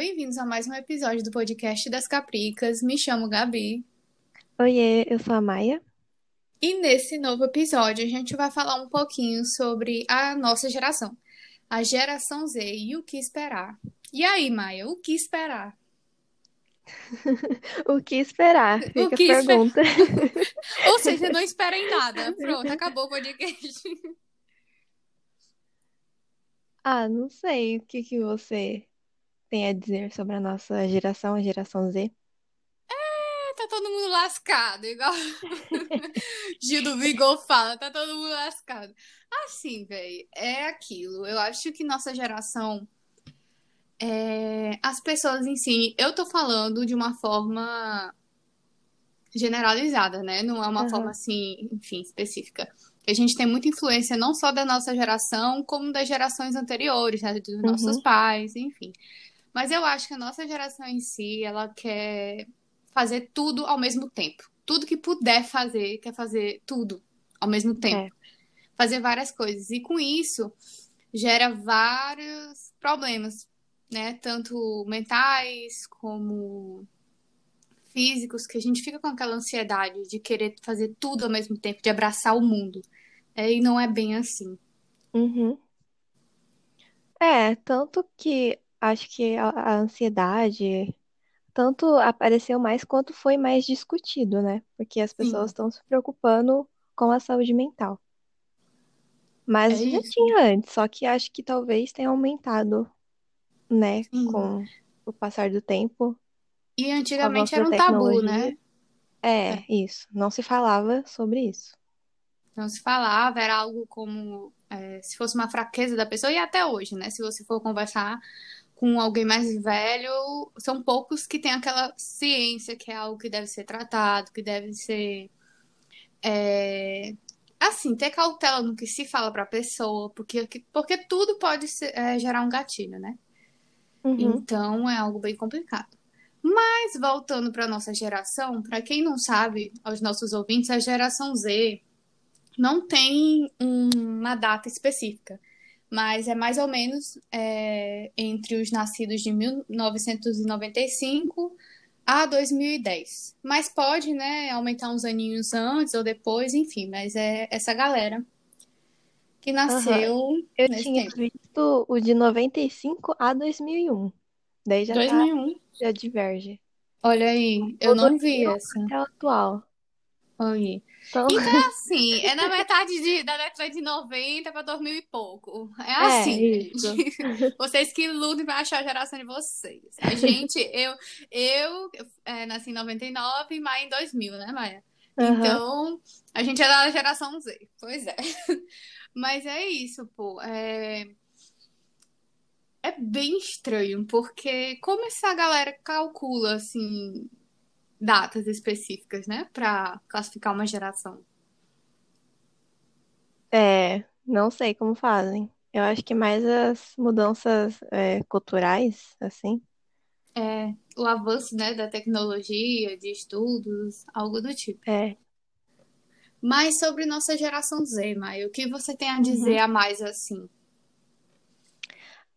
bem-vindos a mais um episódio do podcast das Capricas. Me chamo Gabi. Oiê, eu sou a Maia. E nesse novo episódio a gente vai falar um pouquinho sobre a nossa geração, a geração Z e o que esperar. E aí, Maia, o que esperar? o que esperar? Fica o que a pergunta. Ou seja, não esperem nada. Pronto, acabou o podcast. Ah, não sei o que, que você tem a dizer sobre a nossa geração, a geração Z. É, tá todo mundo lascado, igual Gil do Vigor fala, tá todo mundo lascado. Assim, velho, é aquilo. Eu acho que nossa geração, é... as pessoas em si, eu tô falando de uma forma generalizada, né? Não é uma uhum. forma assim, enfim, específica a gente tem muita influência não só da nossa geração, como das gerações anteriores, né, dos nossos uhum. pais, enfim. Mas eu acho que a nossa geração em si, ela quer fazer tudo ao mesmo tempo. Tudo que puder fazer, quer fazer tudo ao mesmo tempo. É. Fazer várias coisas. E com isso, gera vários problemas, né? Tanto mentais como físicos, que a gente fica com aquela ansiedade de querer fazer tudo ao mesmo tempo, de abraçar o mundo. É, e não é bem assim. Uhum. É, tanto que acho que a, a ansiedade tanto apareceu mais quanto foi mais discutido, né? Porque as pessoas estão se preocupando com a saúde mental. Mas É já isso. tinha antes, só que acho que talvez tenha aumentado, né, Sim. com o passar do tempo, E antigamente era um tabu, né? É, isso. Não se falava sobre isso. Não se falava, era algo como é, se fosse uma fraqueza da pessoa, e até hoje, né? Se você for conversar com alguém mais velho, são poucos que têm aquela ciência que é algo que deve ser tratado, que deve ser. é, assim, ter cautela no que se fala para a pessoa, porque, porque tudo pode ser, é, gerar um gatilho, né? Uhum. Então é algo bem complicado. Mas voltando para nossa geração, para quem não sabe, aos nossos ouvintes, a geração Z não tem uma data específica, mas é mais ou menos é, entre os nascidos de 1995 a 2010. Mas pode, né, aumentar uns aninhos antes ou depois, enfim, mas é essa galera que nasceu Eu nesse tinha tempo. visto o de 95 a 2001. Daí já tá, 2001. já diverge. Olha aí, eu O não vi 2001 essa. até o atual. Aí. Então, Então é assim, é na metade de- da década de 90 para 2000 e pouco. É é, assim, gente. Vocês que lutem para achar a geração de vocês. A gente, eu, eu é, nasci em 99 e Maia em 2000, né, Maia? Aham. Então, a gente é da geração Z. Pois é. Mas é isso, pô. É, é bem estranho, porque como essa galera calcula, assim, datas específicas, né, para classificar uma geração? É, não sei como fazem. Eu acho que mais as mudanças é, culturais, assim. É, o avanço, né, da tecnologia, de estudos, algo do tipo. É. Mas sobre nossa geração Z, Maia, o que você tem a Uhum. dizer a mais assim?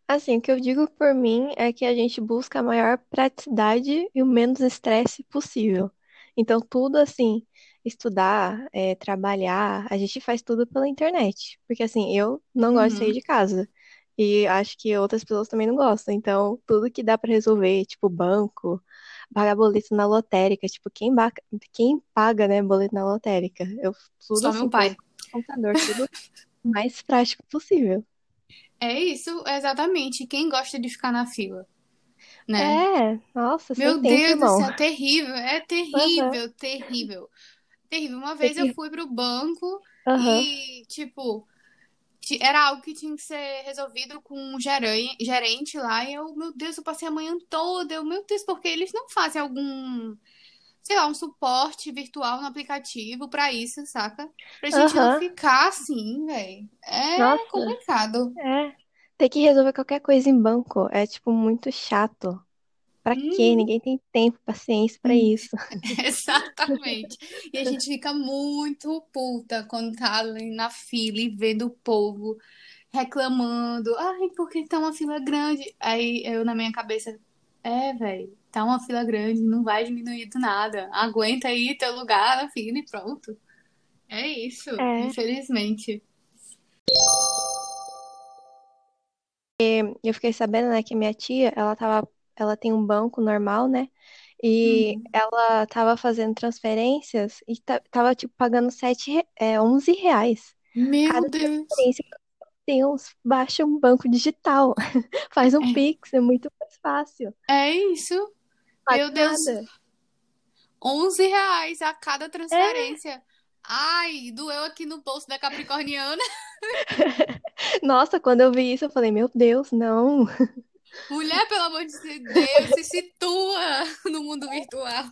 Assim, o que eu digo por mim é que a gente busca a maior praticidade e o menos estresse possível. Então, tudo assim, estudar, é, trabalhar, a gente faz tudo pela internet. Porque assim, eu não gosto de sair Uhum. de casa. E acho que outras pessoas também não gostam. Então, tudo que dá pra resolver, tipo banco, pagar boleto na lotérica, tipo, quem, ba- quem paga, né, boleto na lotérica? Eu, tudo Só assim, meu pelo pai. computador, tudo o mais prático possível. É isso, exatamente. Quem gosta de ficar na fila, né? É, nossa, Meu tempo, Deus do irmão. céu, terrível. É terrível, terrível. Terrível. Uma vez eu fui pro banco Aham, e, tipo, ti- era algo que tinha que ser resolvido com um geren- gerente lá. E eu, meu Deus, eu passei a manhã toda. Eu, meu Deus, porque eles não fazem algum, sei lá, um suporte virtual no aplicativo pra isso, saca? Pra gente não aham. ficar assim, velho. É Nossa, complicado. é. Ter que resolver qualquer coisa em banco é, tipo, muito chato. Pra quê? Hum, Ninguém tem tempo, paciência pra hum. isso. Exatamente. E a gente fica muito puta quando tá ali na fila e vendo o povo reclamando. Ai, porque tá uma fila grande. Aí eu, na minha cabeça, É, velho. Tá uma fila grande, não vai diminuir do nada. Aguenta aí teu lugar na fila e pronto. É isso, É. infelizmente. Eu fiquei sabendo, né, que minha tia, ela tava, ela tem um banco normal, né? E Uhum. ela tava fazendo transferências e ta- tava, tipo, pagando sete, re- é, 11 reais. Meu Cada Deus. Deus, baixa um banco digital. Faz um É, Pix, é muito mais fácil. é isso. Meu Deus, nada. 11 reais a cada É, transferência. Ai, doeu aqui no bolso da Capricorniana. nossa, quando eu vi isso, eu falei, meu Deus, não. Mulher, pelo amor de Deus, se situa no mundo virtual.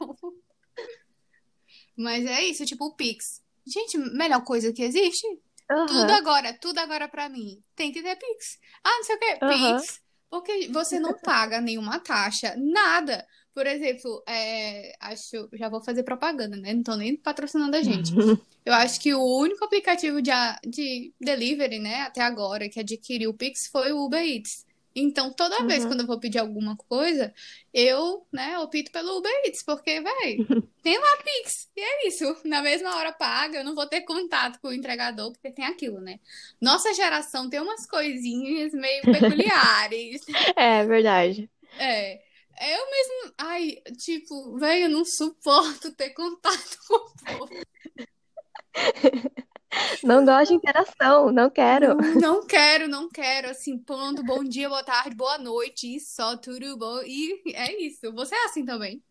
Mas é isso, tipo o Pix. Gente, melhor coisa que existe. Tudo Aham, agora, tudo agora pra mim. Tem que ter Pix. Ah, não sei o quê. aham. Pix. Porque você não paga nenhuma taxa, nada. Por exemplo, é, acho, já vou fazer propaganda, né? Não tô nem patrocinando a gente. Eu acho que o único aplicativo de, de delivery, né, até agora, que adquiriu o Pix foi o Uber Eats. Então, toda vez Uhum. quando eu vou pedir alguma coisa, eu, né, opto pelo Uber Eats, porque, véi, tem lá Pix. E é isso. Na mesma hora paga, eu não vou ter contato com o entregador, porque tem aquilo, né? Nossa geração tem umas coisinhas meio peculiares. É verdade. É. Eu mesmo, ai, tipo, velho, eu não suporto ter contato com o povo. Não gosto de interação, não quero. Não, não quero, não quero, assim, pronto, bom dia, boa tarde, boa noite, só tudo bom, e é isso. Você é assim também?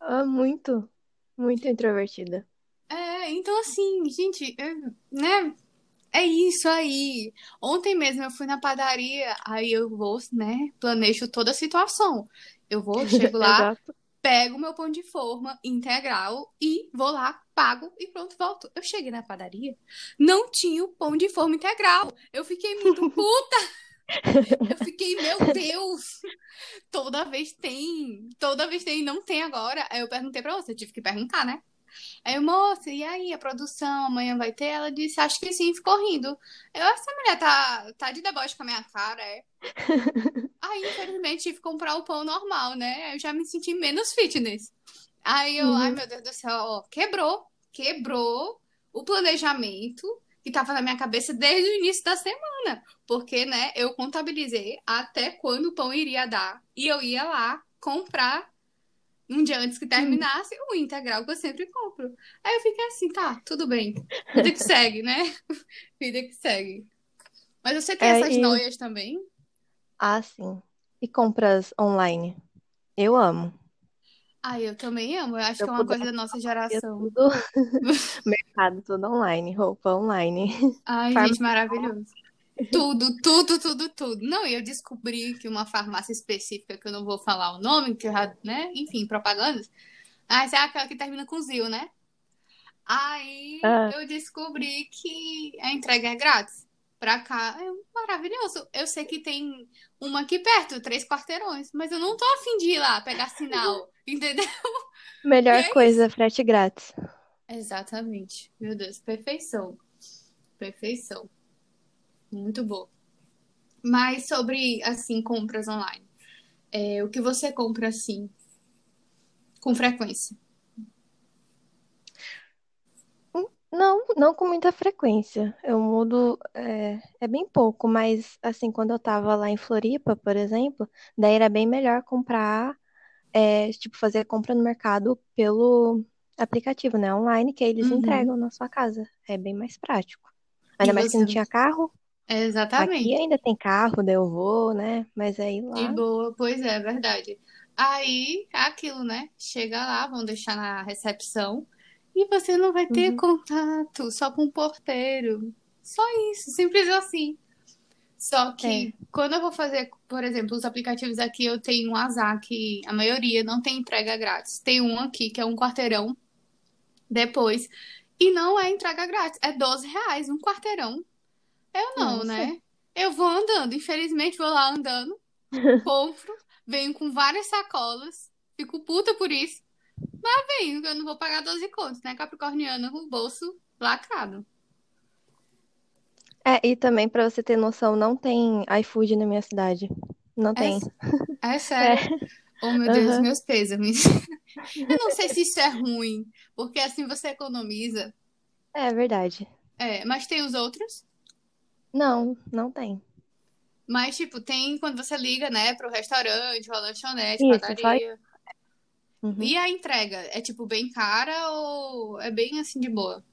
Ah, muito, muito introvertida. É, então assim, gente, é, né? É isso aí. Ontem mesmo eu fui na padaria, aí eu vou, né? Planejo toda a situação. Eu vou, chego lá, pego meu pão de forma integral e vou lá, pago e pronto, volto. Eu cheguei na padaria, não tinha o pão de forma integral. Eu fiquei muito puta. Eu fiquei, meu Deus, toda vez tem, toda vez tem, não tem agora. Aí eu perguntei pra você, eu tive que perguntar, né? Aí, eu, moça, e aí, a produção amanhã vai ter? Ela disse, acho que sim, ficou rindo. Eu, essa mulher tá, tá de deboche com a minha cara, é? Aí, infelizmente, tive que comprar o pão normal, né? Eu já me senti menos fitness. Aí eu, ai Uhum. meu Deus do céu, ó, quebrou, quebrou o planejamento que tava na minha cabeça desde o início da semana. Porque, né, eu contabilizei até quando o pão iria dar. E eu ia lá comprar um dia antes que terminasse o integral que eu sempre compro. Aí eu fiquei assim, tá, tudo bem. Vida que segue, né? Vida que segue. Mas você tem É, essas e noias também? ah, sim. E compras online? Eu amo. Ah, eu também amo. Eu acho Se que eu é uma coisa da nossa eu faria geração. tudo, mercado tudo online, roupa online, Ai, farmácia. gente, maravilhoso. Tudo, tudo, tudo, tudo. Não, e eu descobri que uma farmácia específica, que eu não vou falar o nome, que eu já, né? Enfim, propagandas. Ah, essa é aquela que termina com Zil, né? Aí Ah, eu descobri que a entrega é grátis. Pra cá é maravilhoso. Eu sei que tem uma aqui perto, três quarteirões, mas eu não tô afim de ir lá pegar sinal, entendeu? Melhor é coisa, frete grátis. Exatamente. Meu Deus, perfeição. Perfeição. Muito bom. Mas sobre, assim, compras online. É, o que você compra, assim, com frequência? Não, não com muita frequência. Eu mudo, é, é bem pouco, mas assim, quando eu tava lá em Floripa, por exemplo, daí era bem melhor comprar, é, tipo, fazer compra no mercado pelo aplicativo, né, online, que aí eles Uhum. entregam na sua casa. É bem mais prático. E Ainda mais que você. não tinha carro. Aqui Exatamente. ainda tem carro, daí eu vou, né? Mas aí De lá. boa, pois é, é verdade. Aí, é aquilo, né? Chega lá, vão deixar na recepção e você não vai ter Uhum. contato só com o porteiro. Só isso, simples assim. Só É. que quando eu vou fazer, por exemplo, os aplicativos aqui, eu tenho um azar que a maioria não tem entrega grátis. Tem um aqui que é um quarteirão depois e não é entrega grátis, é 12 reais, um quarteirão. Eu não, Nossa. né? Eu vou andando, infelizmente vou lá andando, compro, venho com várias sacolas, fico puta por isso, mas venho, eu não vou pagar 12 contos, né? Capricorniana com o bolso lacrado. É, e também pra você ter noção, não tem iFood na minha cidade. Não É, tem. é É. sério. Oh, meu Deus, meus pêsames. Eu não sei se isso é ruim, porque assim você economiza. É verdade. É, mas tem os outros? Não, não tem. Mas, tipo, tem quando você liga, né, pro restaurante, ou lanchonete, Isso, padaria. Uhum. E a entrega? É, tipo, bem cara ou é bem assim de boa?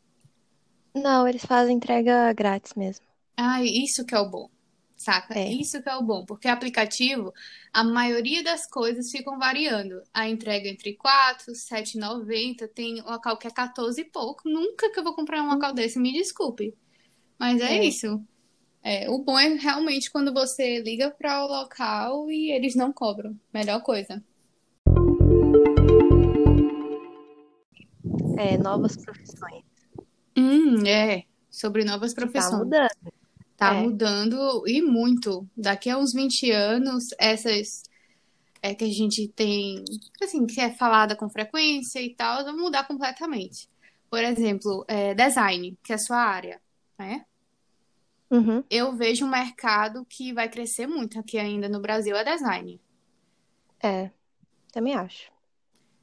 Não, eles fazem entrega grátis mesmo. Ah, isso que é o bom. Saca? É. Isso que é o bom. Porque aplicativo, a maioria das coisas ficam variando. A entrega entre 4, 7,90, tem local que é 14 e pouco. Nunca que eu vou comprar um local desse, me desculpe. Mas é, É. isso. É, o bom é realmente quando você liga para o local e eles não cobram. Melhor coisa. É, novas profissões. Hum, é. Sobre novas tá profissões. mudando. Tá É. mudando e muito. Daqui a uns 20 anos, essas é que a gente tem, assim, que é falada com frequência e tal, vão mudar completamente. Por exemplo, é, design, que é a sua área, né? Uhum. Eu vejo um mercado que vai crescer muito aqui ainda no Brasil, é design. É, também acho.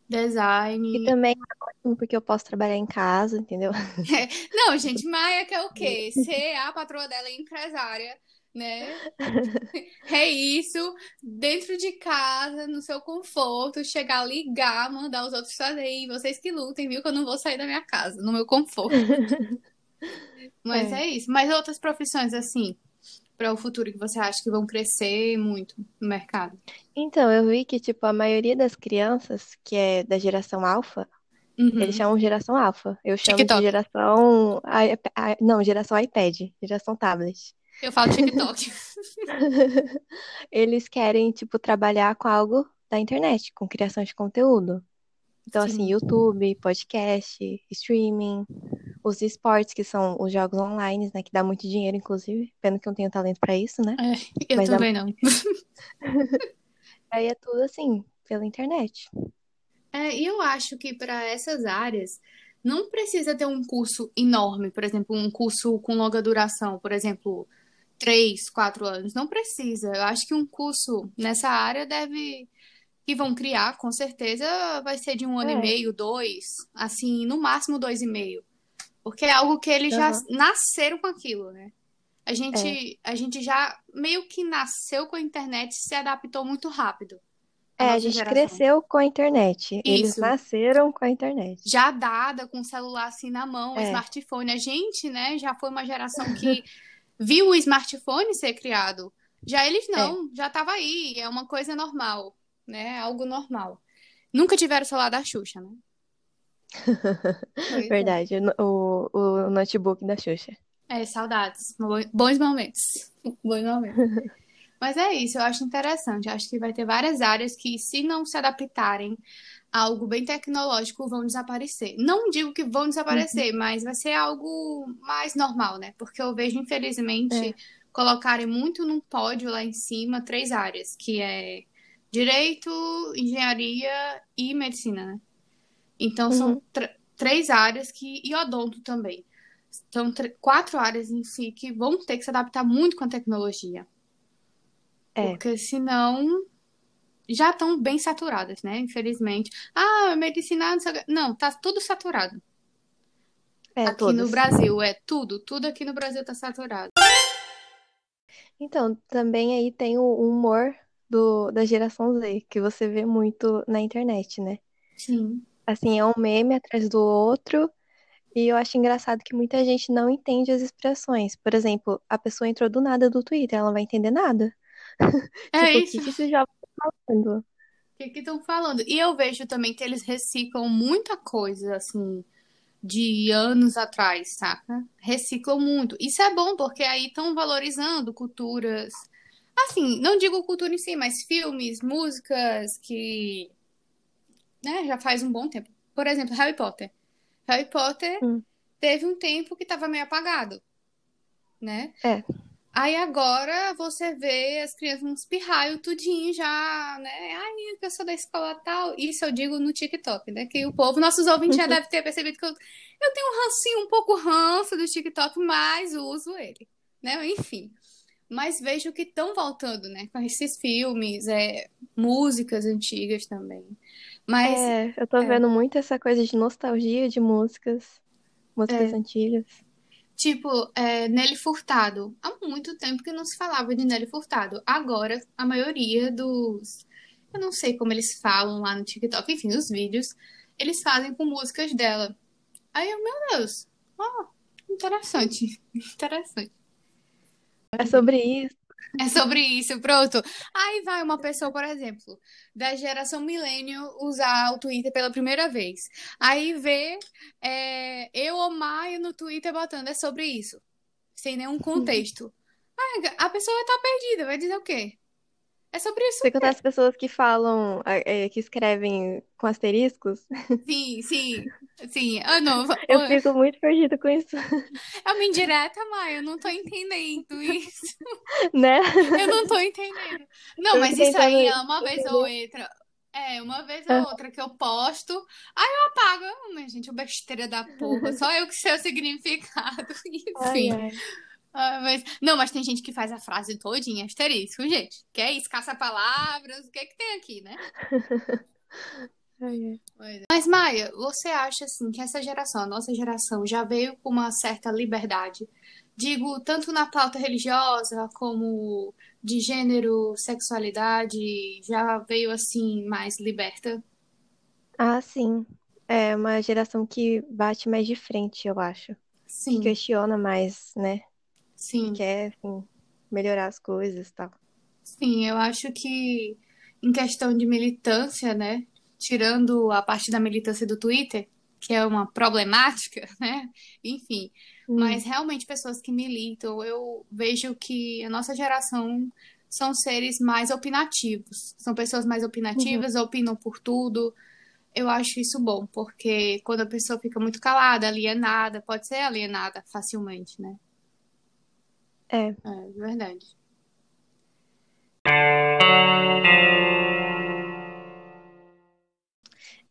E Design. também é ótimo porque eu posso trabalhar em casa, entendeu? Não, gente, Maia quer o quê? Ser a patroa dela é empresária, né? É isso, dentro de casa, no seu conforto, chegar, ligar, mandar os outros fazerem. Vocês que lutem, viu? Que eu não vou sair da minha casa, no meu conforto. Mas É. é isso. Mas outras profissões, assim, para o futuro que você acha que vão crescer muito no mercado? Então, eu vi que, tipo, a maioria das crianças, que é da geração alfa, Uhum. eles chamam geração alfa. Eu chamo de TikTok. geração. i- i- Não, geração iPad, geração tablet. Eu falo TikTok. Eles querem, tipo, trabalhar com algo da internet, com criação de conteúdo. Então, assim, Sim. YouTube, podcast, streaming, os esportes, que são os jogos online, né? Que dá muito dinheiro, inclusive. Pena que eu não tenho talento pra isso, né? Eu Mas a- também não. Aí é tudo assim, pela internet. É, e eu acho que para essas áreas não precisa ter um curso enorme, por exemplo, um curso com longa duração, por exemplo, três, quatro anos. Não precisa. Eu acho que um curso nessa área deve. Que vão criar, com certeza, vai ser de um ano e É. meio, dois, assim, no máximo dois e meio. Porque é algo que eles já Aham. nasceram com aquilo, né? A gente, a gente já meio que nasceu com a internet e se adaptou muito rápido. É, a gente geração. cresceu com a internet. Eles Isso. nasceram com a internet. já dada com o celular assim na mão, É. smartphone. A gente, né, já foi uma geração que viu o smartphone ser criado. Já eles não, já estava aí, é uma coisa normal, né? Algo normal. Nunca tiveram o celular da Xuxa, né? É. Verdade, o, o notebook da Xuxa. É, saudades. Bo- Bons momentos. Bons momentos. Mas é isso, eu acho interessante. Eu acho que vai ter várias áreas que, se não se adaptarem a algo bem tecnológico, vão desaparecer. Não digo que vão desaparecer, mas vai ser algo mais normal, né? Porque eu vejo, infelizmente, É. colocarem muito num pódio lá em cima três áreas, que é direito, engenharia e medicina, né? Então, são Uhum. tr- três áreas que. E odonto também. São tr- quatro áreas em si que vão ter que se adaptar muito com a tecnologia. É. Porque senão já estão bem saturadas, né? Infelizmente. Ah, medicina, não tá tudo saturado. É, aqui todas. no Brasil, é tudo. Tudo aqui no Brasil tá saturado. Então, também aí tem o humor do, da geração Z, que você vê muito na internet, né? Sim. Assim, é um meme atrás do outro, e eu acho engraçado que muita gente não entende as expressões. Por exemplo, a pessoa entrou do nada do Twitter, ela não vai entender nada. É Tipo, o isso. que que esse jovem tá falando? O que que estão falando? E eu vejo também que eles reciclam muita coisa, assim, de anos atrás, saca? Reciclam muito. Isso é bom, porque aí estão valorizando culturas. Assim, não digo cultura em si, mas filmes, músicas que, né, já faz um bom tempo. Por exemplo, Harry Potter. Harry Potter Hum. teve um tempo que estava meio apagado, né? É. Aí agora você vê as crianças uns pirraio tudinho já, né? Ai, eu sou da escola tal. Isso eu digo no TikTok, né? Que o povo, nossos ouvintes já devem ter percebido que eu, eu tenho um rancinho, um pouco ranço do TikTok, mas uso ele, né? Enfim. mas vejo que estão voltando, né? Com esses filmes, é, músicas antigas também. Mas. É, eu tô é. vendo muito essa coisa de nostalgia de músicas, músicas É. antigas. Tipo, é, Nelly Furtado. Há muito tempo que não se falava de Nelly Furtado. Agora, a maioria dos. Eu não sei como eles falam lá no TikTok, enfim, os vídeos, eles fazem com músicas dela. Aí eu, meu Deus, ó, interessante. Interessante. É sobre isso. É sobre isso, pronto. Aí vai uma pessoa, por exemplo, da geração millennial usar o Twitter pela primeira vez. Aí vê é, eu ou Maio no Twitter botando é sobre isso, sem nenhum contexto. Aí a pessoa vai estar perdida, vai dizer o quê? É sobre isso. Você contar as pessoas que falam, é, que escrevem com asteriscos? Sim, sim, sim. Ah, não. Eu fico muito perdida com isso, É uma indireta, Maio. Eu não tô entendendo isso. né? Eu não tô entendendo. Não, Eu mas isso aí é uma vez ou outra. É, uma vez ou Ah. outra que eu posto, aí eu apago. Mas, gente, besteira da porra. Só eu que sei o significado. Ai, Enfim. ai. Ah, mas... Não, mas tem gente que faz a frase todinha, asterisco, gente. Que é isso, caça-palavras, o que é que tem aqui, né? Ai. Mas, Maia, você acha, assim, que essa geração, a nossa geração, já veio com uma certa liberdade? Digo, tanto na pauta religiosa como de gênero, sexualidade, já veio, assim, mais liberta? Ah, sim. É uma geração que bate mais de frente, eu acho. Sim, Questiona mais, né? Sim. Quer, enfim, melhorar as coisas e tal. Sim, eu acho que em questão de militância, né? Tirando a parte da militância do Twitter, que é uma problemática, né? Enfim, Hum. mas realmente pessoas que militam, eu vejo que a nossa geração são seres mais opinativos. São pessoas mais opinativas, opinam por tudo. Eu acho isso bom, porque quando a pessoa fica muito calada, alienada, pode ser alienada facilmente, né? É. É verdade.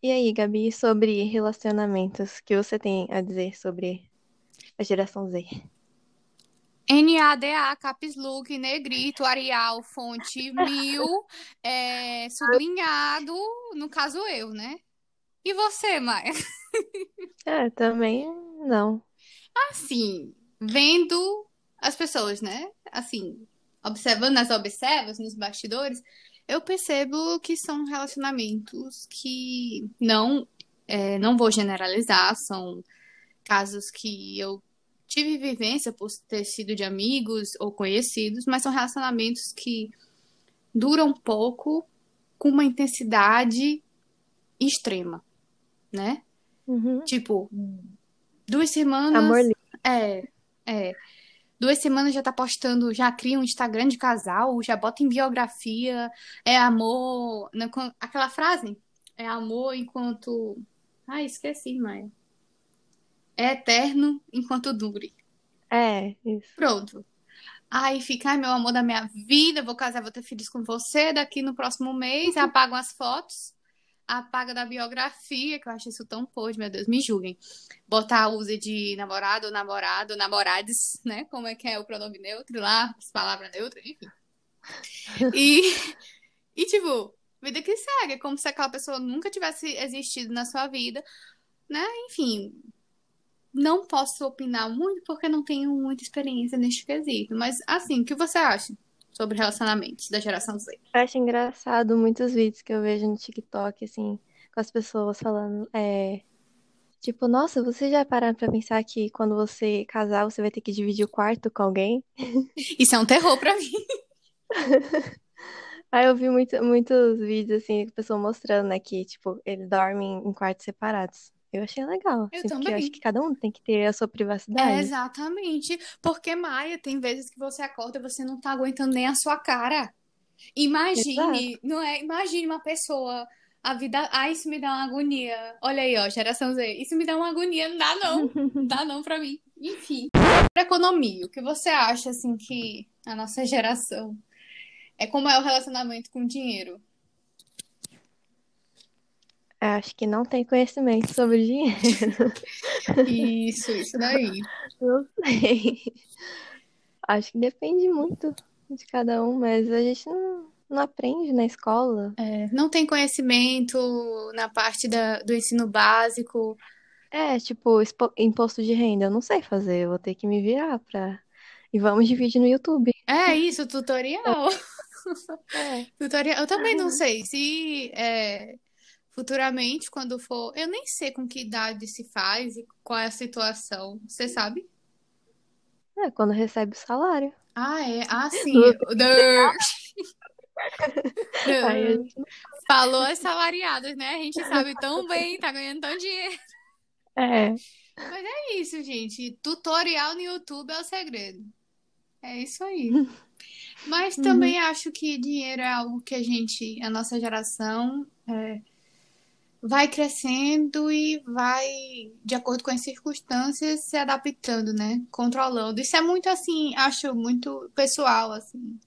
E aí, Gabi, sobre relacionamentos, o que você tem a dizer sobre a geração Z? NADA, caps look, negrito, Arial, fonte mil, é, sublinhado, no caso eu, né? E você, Maia? É, também não. Assim, vendo as pessoas, né? Assim, observando as observas nos bastidores, eu percebo que são relacionamentos que não, é, não vou generalizar, são casos que eu tive vivência por ter sido de amigos ou conhecidos, mas são relacionamentos que duram pouco com uma intensidade extrema, né? Uhum. Tipo, duas semanas. Amor livre. É, é. Duas semanas já tá postando, já cria um Instagram de casal, já bota em biografia, é amor. na- com- Aquela frase? É amor enquanto. Ai, esqueci, Maia. É eterno enquanto dure. É, isso. Pronto. Aí fica, ai, meu amor da minha vida, vou casar, vou ter filhos com você daqui no próximo mês. Apagam as fotos, apaga da biografia, que eu acho isso tão podre, meu Deus, me julguem. Botar usa de namorado, namorado, namorades, né? Como é que é o pronome neutro lá, as palavras neutras, enfim. E, e tipo, vida que segue, como se aquela pessoa nunca tivesse existido na sua vida, né? Enfim, não posso opinar muito porque não tenho muita experiência neste quesito. Mas, assim, o que você acha sobre relacionamentos da geração Z? Eu acho engraçado muitos vídeos que eu vejo no TikTok, assim, com as pessoas falando, é, tipo, nossa, você já pararam pra pensar que quando você casar, você vai ter que dividir o quarto com alguém? Isso é um terror pra mim. Aí eu vi muito, muitos vídeos, assim, com pessoa mostrando, né, que, tipo, eles dormem em quartos separados. Eu achei legal, Eu assim, porque eu também. acho que cada um tem que ter a sua É, privacidade. exatamente. Porque, Maia, tem vezes que você acorda e você não tá aguentando nem a sua cara. Imagine, Exato. não é? Imagine uma pessoa, a vida. Ah, isso me dá uma agonia. Olha aí, ó, geração Z. Isso me dá uma agonia. Não dá, não. Não dá, não, pra mim. Enfim. Economia, o que você acha, assim, que a nossa geração é como é o relacionamento com o dinheiro? Acho que não tem conhecimento sobre dinheiro. Isso, isso daí. Não sei. Acho que depende muito de cada um, mas a gente não, não aprende na escola. É, não tem conhecimento na parte da, do ensino básico. É, tipo, imposto de renda, eu não sei fazer, eu vou ter que me virar pra. E vamos dividir no YouTube. É isso, tutorial. É. Tutorial. Eu também não sei se é, futuramente, quando for. Eu nem sei com que idade se faz e qual é a situação. Você sabe? É, quando recebe o salário. Ah, é. Ah, sim. Gente não- Falou as salariadas, né? A gente sabe tão bem, tá ganhando tão dinheiro. É. É isso, gente. Tutorial no YouTube é o segredo. É isso aí. Mas também acho que dinheiro é algo que a gente, a nossa geração, é, vai crescendo e vai, de acordo com as circunstâncias, se adaptando, né? Controlando. Isso é muito assim, acho muito pessoal, assim.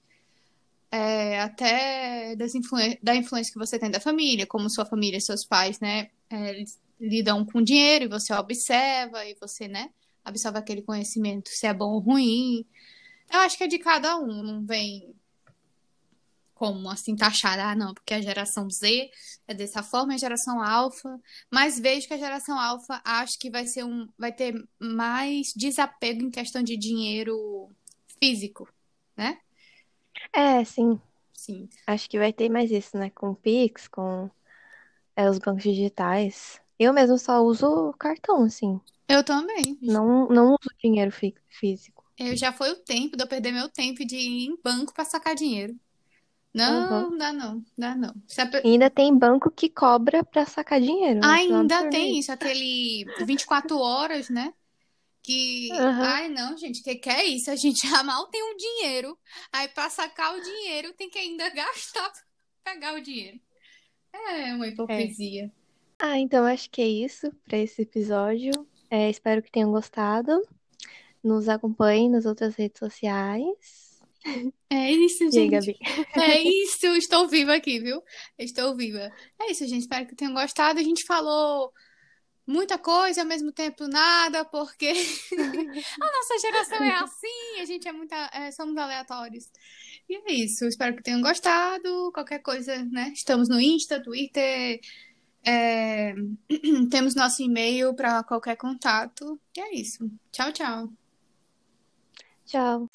É, até das da influência que você tem da família, como sua família, seus pais, né? é, lidam com dinheiro e você observa e você, né? Absorve aquele conhecimento, se é bom ou ruim. Eu acho que é de cada um, não vem como assim taxar, ah, não, porque a geração Z é dessa forma, a geração alfa, mas vejo que a geração alfa acho que vai ser um, vai ter mais desapego em questão de dinheiro físico, né? É, sim. Sim. Acho que vai ter mais isso, né? Com o Pix, com é, os bancos digitais. Eu mesmo só uso cartão, assim. Eu também. Não, não uso dinheiro fí- físico. Eu já foi o tempo de eu perder meu tempo de ir em banco para sacar dinheiro. Não, dá não, dá não. Pe- ainda tem banco que cobra pra sacar dinheiro. né? É um Ainda tem isso. aquele 24 horas, né? Que, Aham. ai não, gente, que que é isso? A gente já mal tem o dinheiro, aí para sacar o dinheiro tem que ainda gastar pra pegar o dinheiro. É uma hipocrisia. Ah, então acho que é isso para esse episódio. É, espero que tenham gostado. Nos acompanhem nas outras redes sociais. É isso, aí, gente. Gabi? É isso, estou viva aqui, viu? Estou viva. É isso, gente. Espero que tenham gostado. A gente falou muita coisa ao mesmo tempo nada, porque a nossa geração é assim, a gente é muita, é, somos aleatórios. E é isso. Espero que tenham gostado. Qualquer coisa, né? Estamos no Insta, Twitter, é, temos nosso e-mail para qualquer contato. E é isso. Tchau, tchau. Tchau.